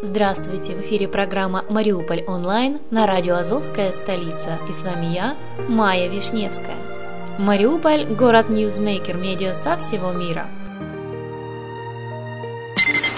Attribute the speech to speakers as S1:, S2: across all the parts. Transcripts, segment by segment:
S1: Здравствуйте! В эфире программа «Мариуполь онлайн» на радио «Азовская столица». И с вами я, Майя Вишневская. Мариуполь – город-ньюзмейкер медиа со всего мира.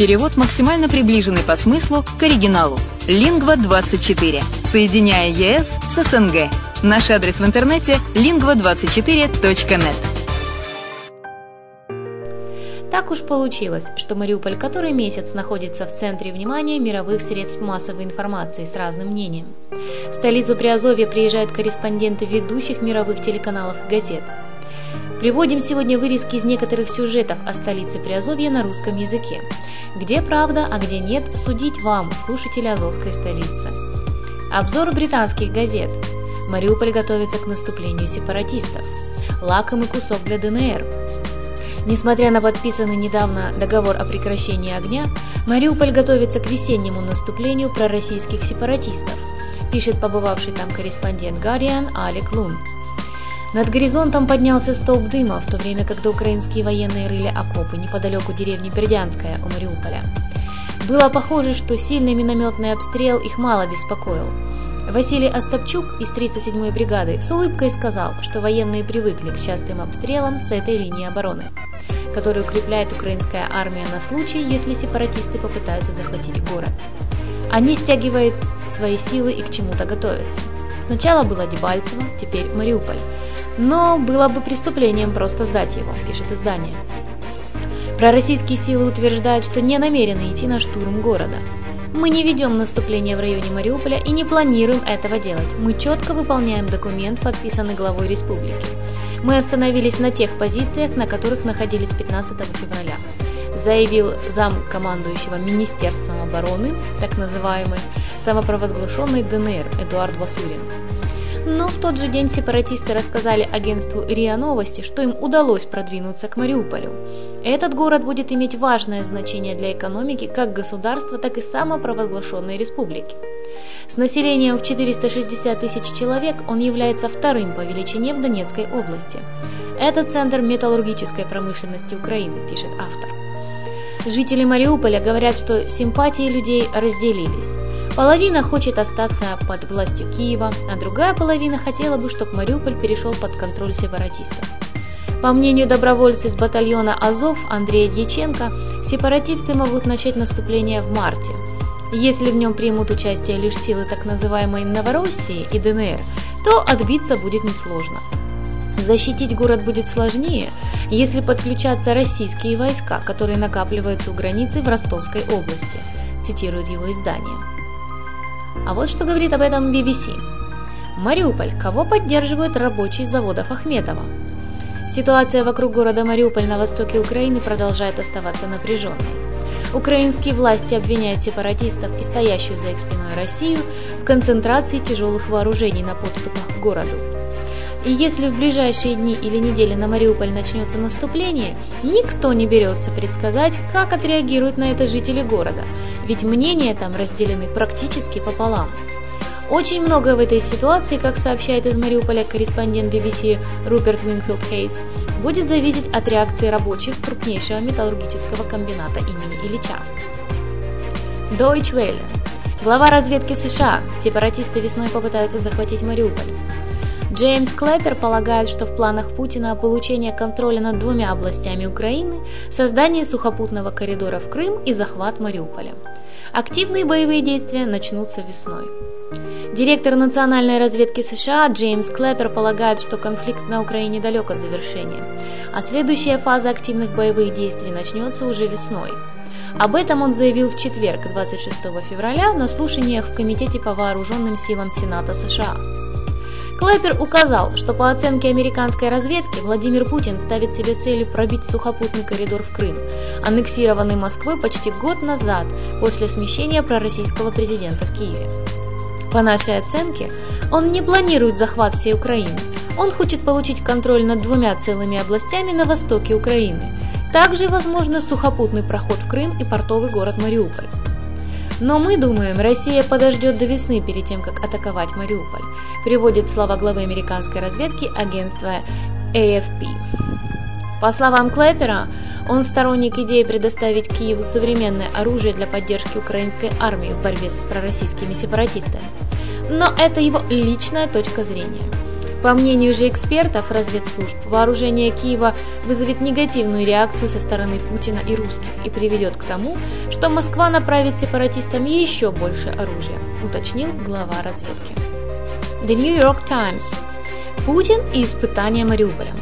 S2: Перевод максимально приближенный по смыслу к оригиналу. Лингва24. Соединяя ЕС с СНГ. Наш адрес в интернете lingva24.net.
S1: Так уж получилось, что Мариуполь который месяц находится в центре внимания мировых средств массовой информации с разным мнением. В столицу Приазовья приезжают корреспонденты ведущих мировых телеканалов и газет. Приводим сегодня вырезки из некоторых сюжетов о столице Приазовья на русском языке. Где правда, а где нет, судить вам, слушатели Азовской столицы. Обзор британских газет. Мариуполь готовится к наступлению сепаратистов. Лакомый кусок для ДНР. Несмотря на подписанный недавно договор о прекращении огня, Мариуполь готовится к весеннему наступлению пророссийских сепаратистов, пишет побывавший там корреспондент Guardian Алек Лун. Над горизонтом поднялся столб дыма, в то время, когда украинские военные рыли окопы неподалеку деревни Бердянская у Мариуполя. Было похоже, что сильный минометный обстрел их мало беспокоил. Василий Остапчук из 37-й бригады с улыбкой сказал, что военные привыкли к частым обстрелам с этой линии обороны который укрепляет украинская армия на случай, если сепаратисты попытаются захватить город. Они стягивают свои силы и к чему-то готовятся. Сначала было Дебальцево, теперь Мариуполь. Но было бы преступлением просто сдать его, пишет издание. Пророссийские силы утверждают, что не намерены идти на штурм города. Мы не ведем наступление в районе Мариуполя и не планируем этого делать. Мы четко выполняем документ, подписанный главой республики. Мы остановились на тех позициях, на которых находились 15 февраля, заявил зам командующего Министерством обороны, так называемый самопровозглашенный ДНР Эдуард Васурин. Но в тот же день сепаратисты рассказали агентству РИА Новости, что им удалось продвинуться к Мариуполю. Этот город будет иметь важное значение для экономики как государства, так и самопровозглашенной республики. С населением в 460 тысяч человек он является вторым по величине в Донецкой области. Это центр металлургической промышленности Украины, пишет автор. Жители Мариуполя говорят, что симпатии людей разделились. Половина хочет остаться под властью Киева, а другая половина хотела бы, чтобы Мариуполь перешел под контроль сепаратистов. По мнению добровольца из батальона «Азов» Андрея Дьяченко, сепаратисты могут начать наступление в марте, если в нем примут участие лишь силы так называемой Новороссии и ДНР, то отбиться будет несложно. Защитить город будет сложнее, если подключатся российские войска, которые накапливаются у границы в Ростовской области, цитирует его издание. А вот что говорит об этом BBC. Мариуполь. Кого поддерживают рабочие заводов Ахметова? Ситуация вокруг города Мариуполь на востоке Украины продолжает оставаться напряженной. Украинские власти обвиняют сепаратистов и стоящую за их спиной Россию в концентрации тяжелых вооружений на подступах к городу. И если в ближайшие дни или недели на Мариуполь начнется наступление, никто не берется предсказать, как отреагируют на это жители города, ведь мнения там разделены практически пополам. Очень многое в этой ситуации, как сообщает из Мариуполя корреспондент BBC Руперт Уинфилд Хейс, будет зависеть от реакции рабочих крупнейшего металлургического комбината имени Ильича. Deutsche Welle. Глава разведки США. Сепаратисты весной попытаются захватить Мариуполь. Джеймс Клэппер полагает, что в планах Путина получение контроля над двумя областями Украины, создание сухопутного коридора в Крым и захват Мариуполя. Активные боевые действия начнутся весной. Директор национальной разведки США Джеймс Клэппер полагает, что конфликт на Украине далек от завершения, а следующая фаза активных боевых действий начнется уже весной. Об этом он заявил в четверг, 26 февраля, на слушаниях в Комитете по вооруженным силам Сената США. Клэпер указал, что по оценке американской разведки Владимир Путин ставит себе целью пробить сухопутный коридор в Крым, аннексированный Москвой почти год назад после смещения пророссийского президента в Киеве. По нашей оценке, он не планирует захват всей Украины. Он хочет получить контроль над двумя целыми областями на востоке Украины. Также возможно сухопутный проход в Крым и портовый город Мариуполь. Но мы думаем, Россия подождет до весны перед тем, как атаковать Мариуполь, приводит слова главы американской разведки агентства AFP. По словам Клэпера, он сторонник идеи предоставить Киеву современное оружие для поддержки украинской армии в борьбе с пророссийскими сепаратистами. Но это его личная точка зрения. По мнению же экспертов разведслужб, вооружение Киева вызовет негативную реакцию со стороны Путина и русских и приведет к тому, что Москва направит сепаратистам еще больше оружия, уточнил глава разведки. The New York Times. Путин и испытания Мариуполя.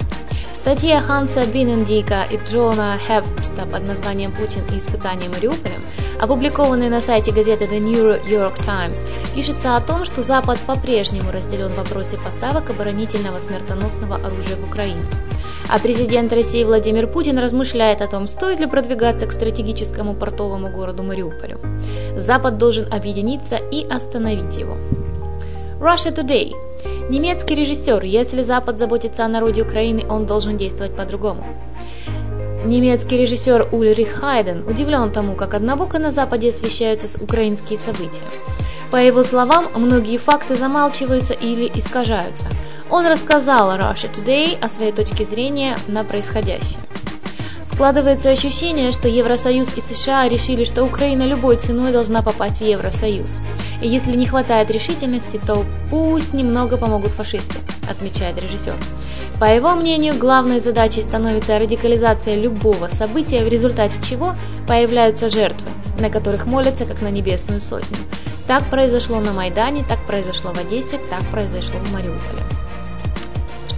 S1: Статье Ханса Бинендика и Джона Хепста под названием «Путин и испытания Мариуполем», опубликованной на сайте газеты The New York Times, пишется о том, что Запад по-прежнему разделен в вопросе поставок оборонительного смертоносного оружия в Украину. А президент России Владимир Путин размышляет о том, стоит ли продвигаться к стратегическому портовому городу Мариуполю. Запад должен объединиться и остановить его. Russia Today – Немецкий режиссер, если Запад заботится о народе Украины, он должен действовать по-другому. Немецкий режиссер Ульрих Хайден удивлен тому, как однобоко на Западе освещаются украинские события. По его словам, многие факты замалчиваются или искажаются. Он рассказал Russia Today о своей точке зрения на происходящее. Складывается ощущение, что Евросоюз и США решили, что Украина любой ценой должна попасть в Евросоюз. И если не хватает решительности, то пусть немного помогут фашисты, отмечает режиссер. По его мнению, главной задачей становится радикализация любого события, в результате чего появляются жертвы, на которых молятся как на небесную сотню. Так произошло на Майдане, так произошло в Одессе, так произошло в Мариуполе.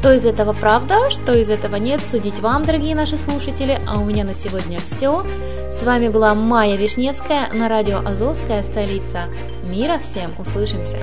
S1: Что из этого правда, что из этого нет, судить вам, дорогие наши слушатели. А у меня на сегодня все. С вами была Майя Вишневская на радио Азовская столица. Мира всем, услышимся!